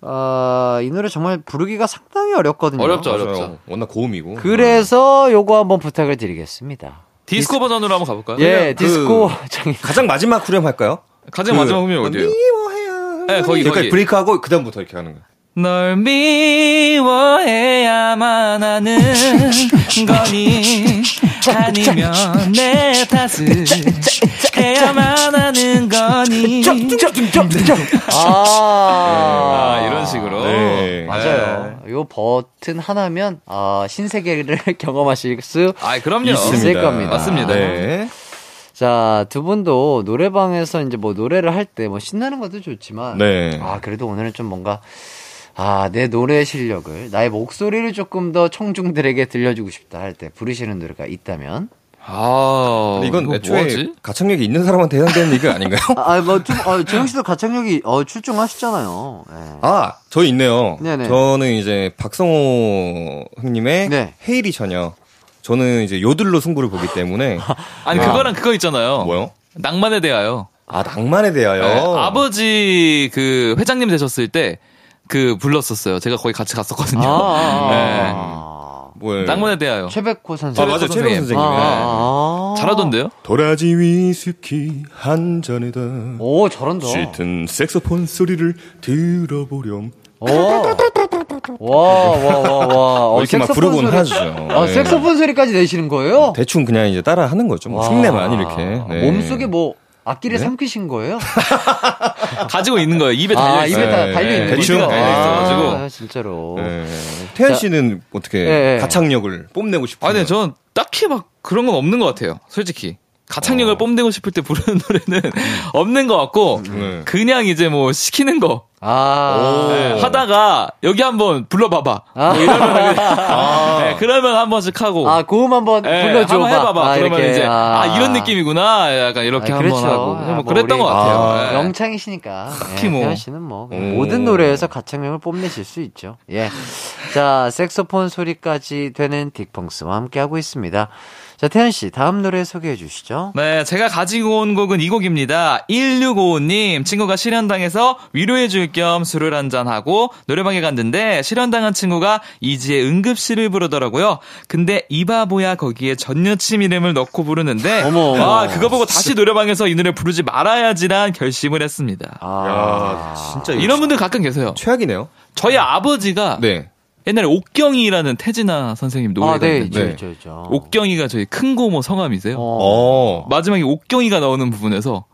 아, 이 노래 정말 부르기가 상당히 어렵거든요. 어렵죠, 맞아요. 어렵죠. 워낙 고음이고. 그래서 요거 한번 부탁을 드리겠습니다. 디스코 버전으로 한번 가볼까요? 예, 그- 디스코 장인. 가장 마지막 후렴 할까요? 가장 그- 마지막 후면 어디예요? 미워해야. 네, 거기, 여기까지 거기. 브레이크하고 그 다음부터 이렇게 하는 거야. 널 미워해야만 하는 거니 아니면 내 탓을 해야만 하는 거니 아, 아, 이런 식으로 네. 맞아요. 요 버튼 하나면 아, 신세계를 경험하실 수 아 그럼요 있을 겁니다. 맞습니다. 네. 자, 두 분도 노래방에서 이제 뭐 노래를 할 때 뭐 신나는 것도 좋지만 네. 아, 그래도 오늘은 좀 뭔가 아, 내 노래 실력을 나의 목소리를 조금 더 청중들에게 들려주고 싶다 할 때 부르시는 노래가 있다면 아 이건 애초에 뭐하지? 가창력이 있는 사람한테 해당되는 얘기가 아닌가요? 아, 뭐 좀, 아, 재영 씨도 가창력이 어, 출중하시잖아요. 예. 아, 저 있네요. 네네. 저는 이제 박성호 형님의 네. 헤이리 처녀. 저는 이제 요들로 승부를 보기 때문에 아니 그거랑 그거 있잖아요. 뭐요? 낭만에 대하여. 아 낭만에 대하여 네, 아버지 그 회장님 되셨을 때 그 불렀었어요. 제가 거기 같이 갔었거든요. 아, 네. 아, 뭐예요? 낭만에 대하여. 최백호 아 선생님. 맞아요 최병 선생님. 선생님. 아, 네. 아, 아. 잘하던데요? 도라지 위스키 한 잔에다 오, 잘한다. 짙은 색소폰 소리를 들어보렴. 오. 와, 와, 와, 와. 어, 이렇게 막 부르곤 소리- 하죠. 아, 네. 색소폰 소리까지 내시는 거예요? 대충 그냥 이제 따라 하는 거죠. 뭐 와. 흉내만 이렇게. 네. 몸속에 뭐 악기를 네? 삼키신 거예요? 가지고 있는 거예요. 입에 아, 달려 있어요. 입에 다 네, 달려 있는 네. 대충? 달려 있어가지고. 아, 진짜로. 네. 태연 자, 씨는 어떻게 네. 가창력을 뽐내고 싶어요? 아, 근데 저는 딱히 막 그런 건 없는 것 같아요. 솔직히. 가창력을 뽐내고 싶을 때 부르는 노래는 없는 것 같고, 네. 그냥 이제 뭐 시키는 거 아. 네, 하다가 여기 한번 불러봐봐. 아. 뭐 이러면 그냥, 네, 그러면 한 번씩 하고. 아, 고음 한번 네, 불러줘. 한번 해봐봐. 그러면 이렇게. 이제 아, 이런 느낌이구나. 약간 이렇게 아, 한번 그렇죠. 하고. 아, 뭐뭐 그랬던 것 같아요. 아, 네. 영창이시니까. 특히 예, 뭐. 태연 씨는 뭐 오. 모든 노래에서 가창력을 뽐내실 수 있죠. 예. 자, 색소폰 소리까지 되는 딕펑스와 함께 하고 있습니다. 자, 태연 씨, 다음 노래 소개해 주시죠. 네, 제가 가지고 온 곡은 이 곡입니다. 1655님, 친구가 실현당해서 위로해 줄겸 술을 한잔하고 노래방에 갔는데 실현당한 친구가 이지의 응급실을 부르더라고요. 근데 이 바보야 거기에 전 여친 이름을 넣고 부르는데 어머, 어머. 아, 그거 보고 다시 노래방에서 이 노래 부르지 말아야지란 결심을 했습니다. 아, 야, 진짜 이런 분들 가끔 계세요. 최악이네요. 저희 아버지가 네. 옛날에 옥경이라는 태진아 선생님 노래가 아, 네, 있는데 네. 옥경이가 저희 큰 고모 성함이세요. 어. 어. 마지막에 옥경이가 나오는 부분에서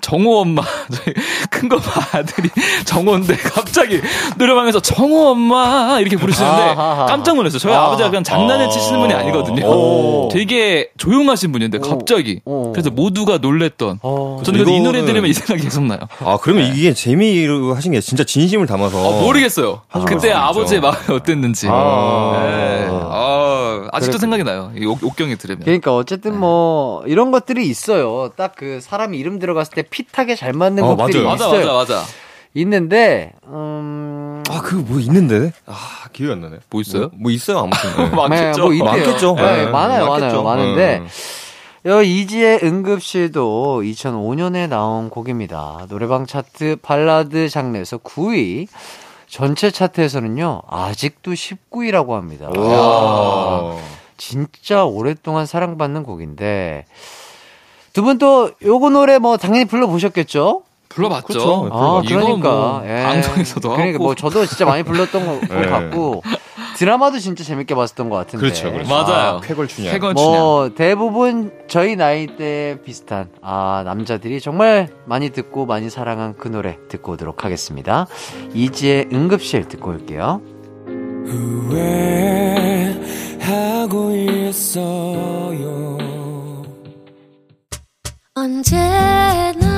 정호 엄마, 큰 엄마 아들이 정호인데 갑자기 노래방에서 정호 엄마 이렇게 부르시는데 아하하. 깜짝 놀랐어요. 저희 아. 아. 버지가 그냥 장난을 치시는 분이 아니거든요. 오. 되게 조용하신 분인데 갑자기 오. 그래서 모두가 놀랬던. 어. 저는 그래도 이 노래 이거는- 들으면 이 생각이 계속 나요. 아, 그러면 이게 재미로 하신 게 진짜 진심을 담아서. 어, 모르겠어요. 그때 아버지의. 마음이 어땠는지. 아. 네. 아, 아직도 그래. 생각이 나요. 이 옥, 옥경이 들으면. 그러니까 어쨌든 뭐 이런 것들이 있어요. 딱 그 사람 이름 들어갔을 때 핏하게 잘 맞는 어, 곡들이 맞아요. 맞아, 있어요. 맞아, 맞아. 있는데 음 아, 그거 뭐 있는데? 아, 기억이 안 나네. 뭐 있어요? 뭐, 뭐 있어요, 아무튼. 네. 많겠죠. 네, 뭐 있대요. 많겠죠. 네, 네, 많아요, 많겠죠. 많아요, 많은데 음. 여 이지의 응급실도 2005년에 나온 곡입니다. 노래방 차트 발라드 장르에서 9위. 전체 차트에서는요 아직도 19위라고 합니다. 진짜 오랫동안 사랑받는 곡인데 두 분 또 요거 노래 뭐 당연히 불러보셨겠죠? 불러봤죠. 그쵸. 아, 그러니까. 뭐 예. 방송에서도 그러니까 하고. 뭐 저도 진짜 많이 불렀던 것 예. 같고 드라마도 진짜 재밌게 봤었던 것 같은데. 그렇죠, 그렇죠. 맞아요. 쾌걸춘향. 쾌걸- 뭐 대부분 저희 나이대 비슷한 아 남자들이 정말 많이 듣고 많이 사랑한 그 노래 듣고 오도록 하겠습니다. 이지의 응급실 듣고 올게요. 후회하고 있어요. 언제나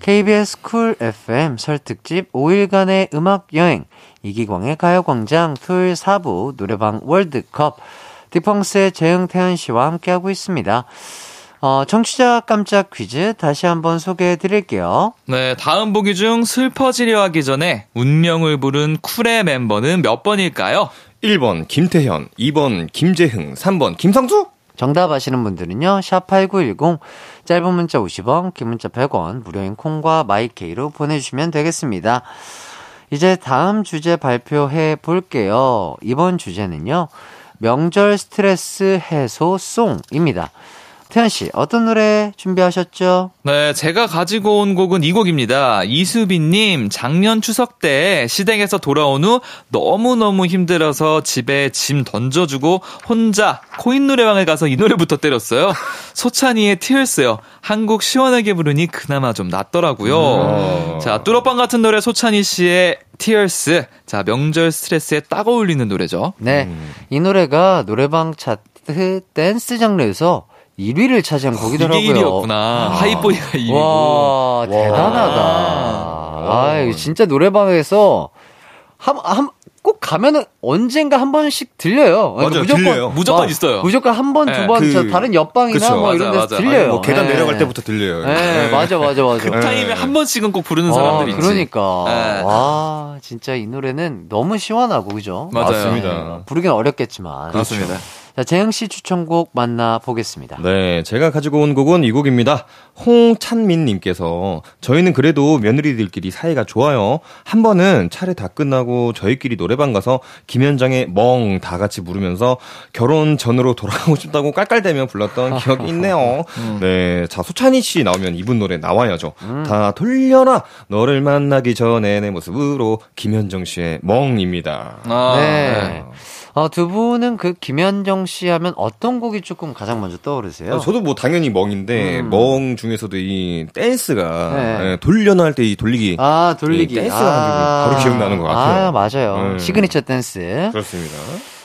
KBS 쿨 FM 설 특집 5일간의 음악 여행 이기광의 가요광장 토요일 4부 노래방 월드컵 딕펑스의 재흥 태현 씨와 함께하고 있습니다. 어, 청취자 깜짝 퀴즈 다시 한번 소개해 드릴게요. 네, 다음 보기 중 슬퍼지려 하기 전에 운명을 부른 쿨의 멤버는 몇 번일까요? 1번 김태현, 2번 김재흥, 3번 김상수? 정답 아시는 분들은요, 샵8910, 짧은 문자 50원, 긴 문자 100원, 무료인 콩과 마이케이로 보내주시면 되겠습니다. 이제 다음 주제 발표해 볼게요. 이번 주제는요, 명절 스트레스 해소 송입니다. 태현 씨, 어떤 노래 준비하셨죠? 네, 제가 가지고 온 곡은 이 곡입니다. 이수빈님, 작년 추석 때 시댁에서 돌아온 후 너무너무 힘들어서 집에 짐 던져주고 혼자 코인 노래방에 가서 이 노래부터 때렸어요. 소찬이의 티얼스요. 한국 시원하게 부르니 그나마 좀 낫더라고요. 자, 뚜러빵 같은 노래 소찬이 씨의 티얼스. 자, 명절 스트레스에 딱 어울리는 노래죠. 네, 이 노래가 노래방 차트 댄스 장르에서 1위를 차지한 곡이더라고요. 이게 1위였구나. Hype Boy가 1위고. 와, 대단하다. 아, 이거 진짜 노래방에서 한, 한, 꼭 가면은 언젠가 한 번씩 들려요. 그러니까 맞아요, 들려요. 무조건 어, 있어요. 무조건 한 번, 두 네, 번, 그- 저 다른 옆방이나 그쵸, 뭐 이런 맞아, 데서 맞아. 들려요. 뭐 계단 네. 내려갈 때부터 들려요. 네, 맞아, 맞아, 맞아. 그 타임에 한 번씩은 꼭 부르는 사람들이 아, 있지. 그러니까. 네. 와, 진짜 이 노래는 너무 시원하고, 그죠? 맞아요. 맞습니다. 부르긴 어렵겠지만. 그렇습니다. 자, 재영 씨 추천곡 만나보겠습니다. 네, 제가 가지고 온 곡은 이 곡입니다. 홍찬민님께서 저희는 그래도 며느리들끼리 사이가 좋아요. 한 번은 차례 다 끝나고 저희끼리 노래방 가서 김현장의 멍 다 같이 부르면서 결혼 전으로 돌아가고 싶다고 깔깔대며 불렀던 기억이 있네요. 네, 자 소찬희 씨 나오면 이분 노래 나와야죠. 다 돌려라 너를 만나기 전에 내 모습으로 김현정 씨의 멍입니다. 아, 네. 어, 두 분은 그 김현정 씨 하면 어떤 곡이 조금 가장 먼저 떠오르세요? 아, 저도 뭐 당연히 멍인데 음. 멍 중에서도 이 댄스가 네. 예, 돌려놔 할 때 이 돌리기 아, 돌리기. 이 댄스가 바로 기억나는 것 같아요. 아, 맞아요. 음. 시그니처 댄스. 그렇습니다.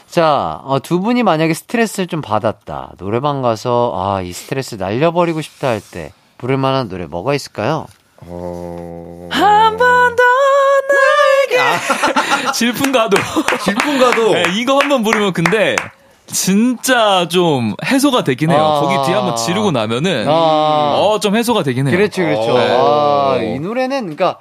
자, 어, 두 분이 만약에 스트레스를 좀 받았다. 노래방 가서, 아, 이 스트레스 날려버리고 싶다 할 때, 부를 만한 노래 뭐가 있을까요? 어... 한번 더 나에게. 질풍가도. 질풍가도 네, 이거 한번 부르면 근데 진짜 좀 해소가 되긴 해요. 아. 거기 뒤에 한번 지르고 나면은 아. 어좀 해소가 되긴 해요. 그렇죠, 그렇죠. 어. 아, 이 노래는, 그니까,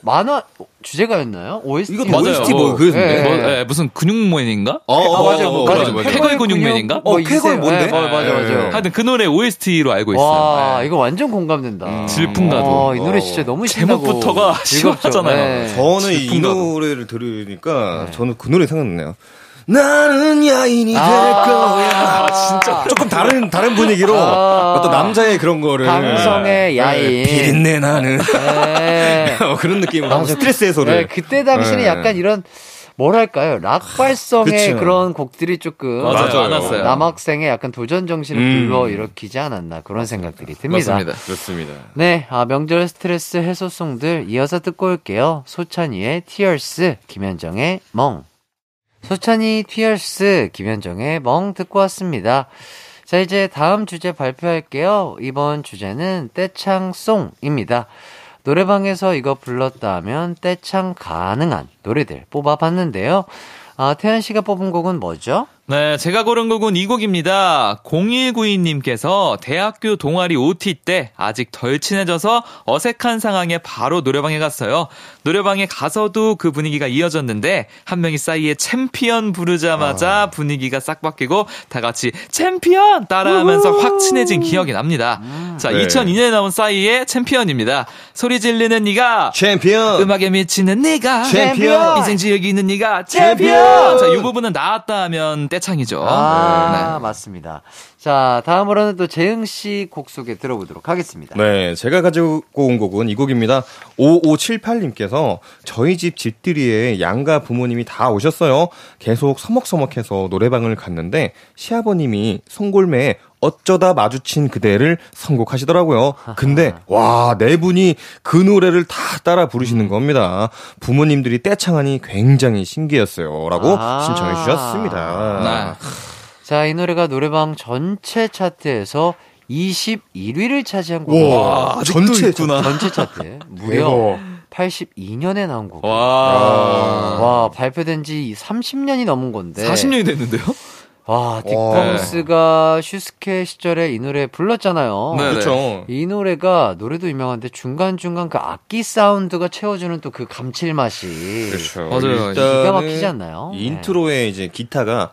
만화, 주제가였나요? OST? 이거 맞아요. OST 뭐 그랬는데. 뭐, 네. 네, 무슨 근육맨인가? 어, 어, 아, 맞아요. 어, 맞아요. 맞아, 맞아. 쾌걸 근육맨인가? 뭐 어, 쾌걸 이세요. 뭔데? 네, 맞아, 맞아, 맞아. 하여튼 그 노래 OST로 알고 있어요. 와, 네. 이거 완전 공감된다. 질풍가도. 어, 이 노래 진짜 너무 신나고 제목부터가 즐겁죠. 시원하잖아요. 네. 저는 이 질풍가도. 노래를 들으니까 저는 그 노래 생각나네요. 나는 야인이 될 아, 거야. 아, 진짜. 조금 다른 다른 분위기로 아. 어떤 남자의 그런 거를 감성의 야인. 네, 비린내 나는 네. 어, 그런 느낌으로 맞아. 스트레스 해소를 네, 그때 당시는 네. 약간 이런 뭐랄까요 락 발성의 그쵸. 그런 곡들이 조금 맞아요. 남학생의 약간 도전 정신을 음. 불러 일으키지 않았나 그런 생각들이 듭니다. 맞습니다. 그렇습니다. 네, 아, 명절 스트레스 해소송들 이어서 듣고 올게요. 소찬이의 Tears, 김현정의 멍. 소찬이 Tears, 김현정의 멍 듣고 왔습니다. 자, 이제 다음 주제 발표할게요. 이번 주제는 떼창송입니다. 노래방에서 이거 불렀다 하면 떼창 가능한 노래들 뽑아봤는데요. 아, 태연 씨가 뽑은 곡은 뭐죠? 네, 제가 고른 곡은 이 곡입니다. 0192님께서 대학교 동아리 OT 때 아직 덜 친해져서 어색한 상황에 바로 노래방에 갔어요. 노래방에 가서도 그 분위기가 이어졌는데 한 명이 싸이의 챔피언 부르자마자 분위기가 싹 바뀌고 다 같이 챔피언 따라하면서 확 친해진 기억이 납니다. 자, 네. 2002년에 나온 싸이의 챔피언입니다. 소리 지르는 네가 챔피언 음악에 미치는 네가 챔피언! 인생 즐기는 네가 챔피언! 챔피언! 자, 이 부분은 나왔다 하면 떼창이죠. 아, 네. 맞습니다. 자, 다음으로는 또 재흥 씨 곡 소개 들어보도록 하겠습니다. 네, 제가 가지고 온 곡은 이 곡입니다. 5578님께서 저희 집 집들이에 양가 부모님이 다 오셨어요. 계속 서먹서먹해서 노래방을 갔는데 시아버님이 송골매에 어쩌다 마주친 그대를 선곡하시더라고요. 근데 와, 네 분이 그 노래를 다 따라 부르시는 겁니다. 부모님들이 떼창하니 굉장히 신기했어요라고 아. 신청해 주셨습니다. 네. 자, 이 노래가 노래방 전체 차트에서 21위를 차지한 곡입니다. 와, 전체 있구나. 전체 차트. 무려 82년에 나온 곡. 와. 와. 와, 발표된 지 30년이 넘은 건데. 40년이 됐는데요? 와, 딕펑스가 슈스케 시절에 이 노래 불렀잖아요. 네, 그렇죠. 이 노래가 노래도 유명한데 중간중간 그 악기 사운드가 채워주는 또 그 감칠맛이 그렇죠. 맞아요. 기가 일단은 막히지 않나요? 이 인트로에 이제 기타가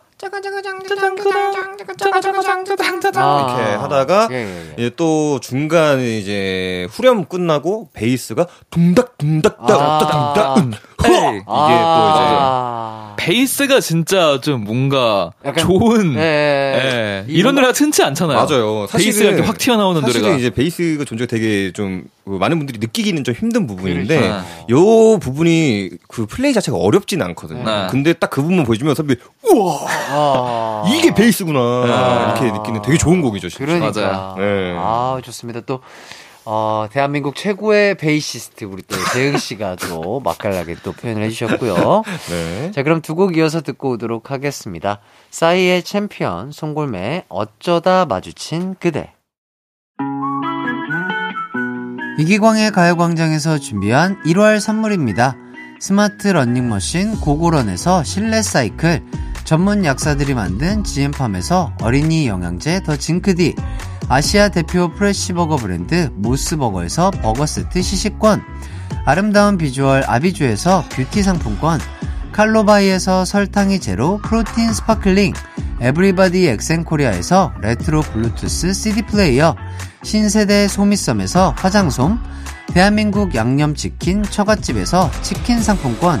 아, 이렇게 하다가 예, 예, 예. 이제 또 중간에 이제 후렴 끝나고 베이스가 둥닥 둥닥 아. 에이. 이게 또 아. 베이스가 진짜 좀 뭔가 약간- 좋은 예, 예. 이 이런 노래가 흔치 않잖아요. 맞아요. 베이스가 이렇게 확 튀어나오는 사실은 노래가 이제 베이스가 존재가 되게 좀그 많은 분들이 느끼기는 좀 힘든 부분인데 그렇죠. 요 부분이 그 플레이 자체가 어렵진 않거든요. 네. 근데 딱 그 부분 보여주면 선배 우와 아. 이게 베이스구나 아. 이렇게 느끼는 되게 좋은 곡이죠. 진짜. 그러니까. 맞아요. 네. 아, 좋습니다. 또, 어, 대한민국 최고의 베이시스트, 우리 또 재흥 씨가 또 맛깔나게 또 표현을 해주셨고요. 네. 자, 그럼 두 곡 이어서 듣고 오도록 하겠습니다. 싸이의 챔피언, 송골매, 어쩌다 마주친 그대. 이기광의 가요광장에서 준비한 1월 선물입니다. 스마트 러닝머신 고고런에서 실내 사이클, 전문 약사들이 만든 지엠팜에서 어린이 영양제 더 징크디, 아시아 대표 프레시버거 브랜드 모스버거에서 버거 세트 시식권, 아름다운 비주얼 아비주에서 뷰티 상품권, 칼로바이에서 설탕이 제로 프로틴 스파클링, 에브리바디 엑센코리아에서 레트로 블루투스 CD 플레이어, 신세대 소미섬에서 화장솜, 대한민국 양념치킨 처갓집에서 치킨 상품권,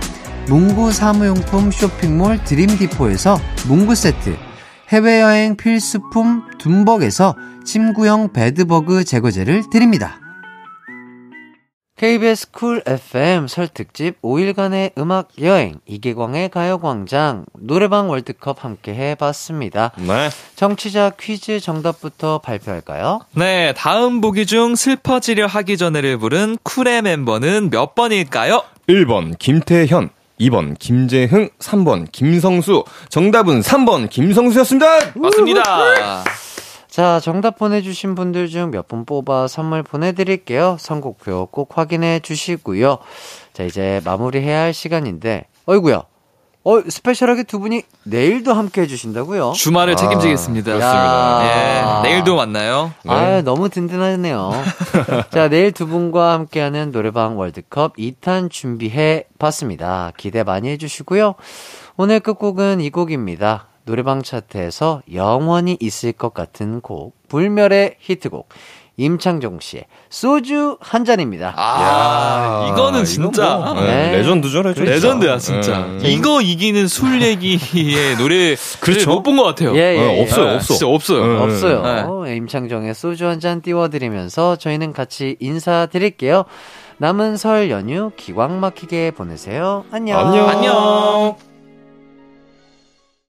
문구 사무용품 쇼핑몰 드림디포에서 문구 세트, 해외여행 필수품 둠벅에서 침구형 베드버그 제거제를 드립니다. KBS 쿨 FM 설 특집 5일간의 음악 여행 이기광의 가요광장 노래방 월드컵 함께 해봤습니다. 네. 정치자 퀴즈 정답부터 발표할까요? 네, 다음 보기 중 슬퍼지려 하기 전에를 부른 쿨의 멤버는 몇 번일까요? 1번 김태현, 2번 김재흥, 3번 김성수. 정답은 3번 김성수였습니다. 맞습니다. 자, 정답 보내주신 분들 중 몇 분 뽑아 선물 보내드릴게요. 선곡표 꼭 확인해 주시고요. 자, 이제 마무리해야 할 시간인데, 어이구야. 어, 스페셜하게 두 분이 내일도 함께 해주신다고요? 주말을 책임지겠습니다. 야. 예, 내일도 만나요. 아, 너무 든든하네요. 자, 내일 두 분과 함께하는 노래방 월드컵 2탄 준비해 봤습니다. 기대 많이 해주시고요. 오늘 끝곡은 이 곡입니다. 노래방 차트에서 영원히 있을 것 같은 곡, 불멸의 히트곡, 임창정 씨의 소주 한 잔입니다. 아, 이거는 진짜 뭐, 네. 네, 레전드죠, 레전드. 레전드야 진짜. 네. 이거 이기는 술 얘기의 노래 그렇죠. 못본 것 같아요. 예, 예, 어, 예. 없어요, 네, 없어. 진짜 없어요. 네. 없어요. 예, 임창정의 소주 한 잔 띄워드리면서 저희는 같이 인사드릴게요. 남은 설 연휴 기광 막히게 보내세요. 안녕. 안녕. 안녕.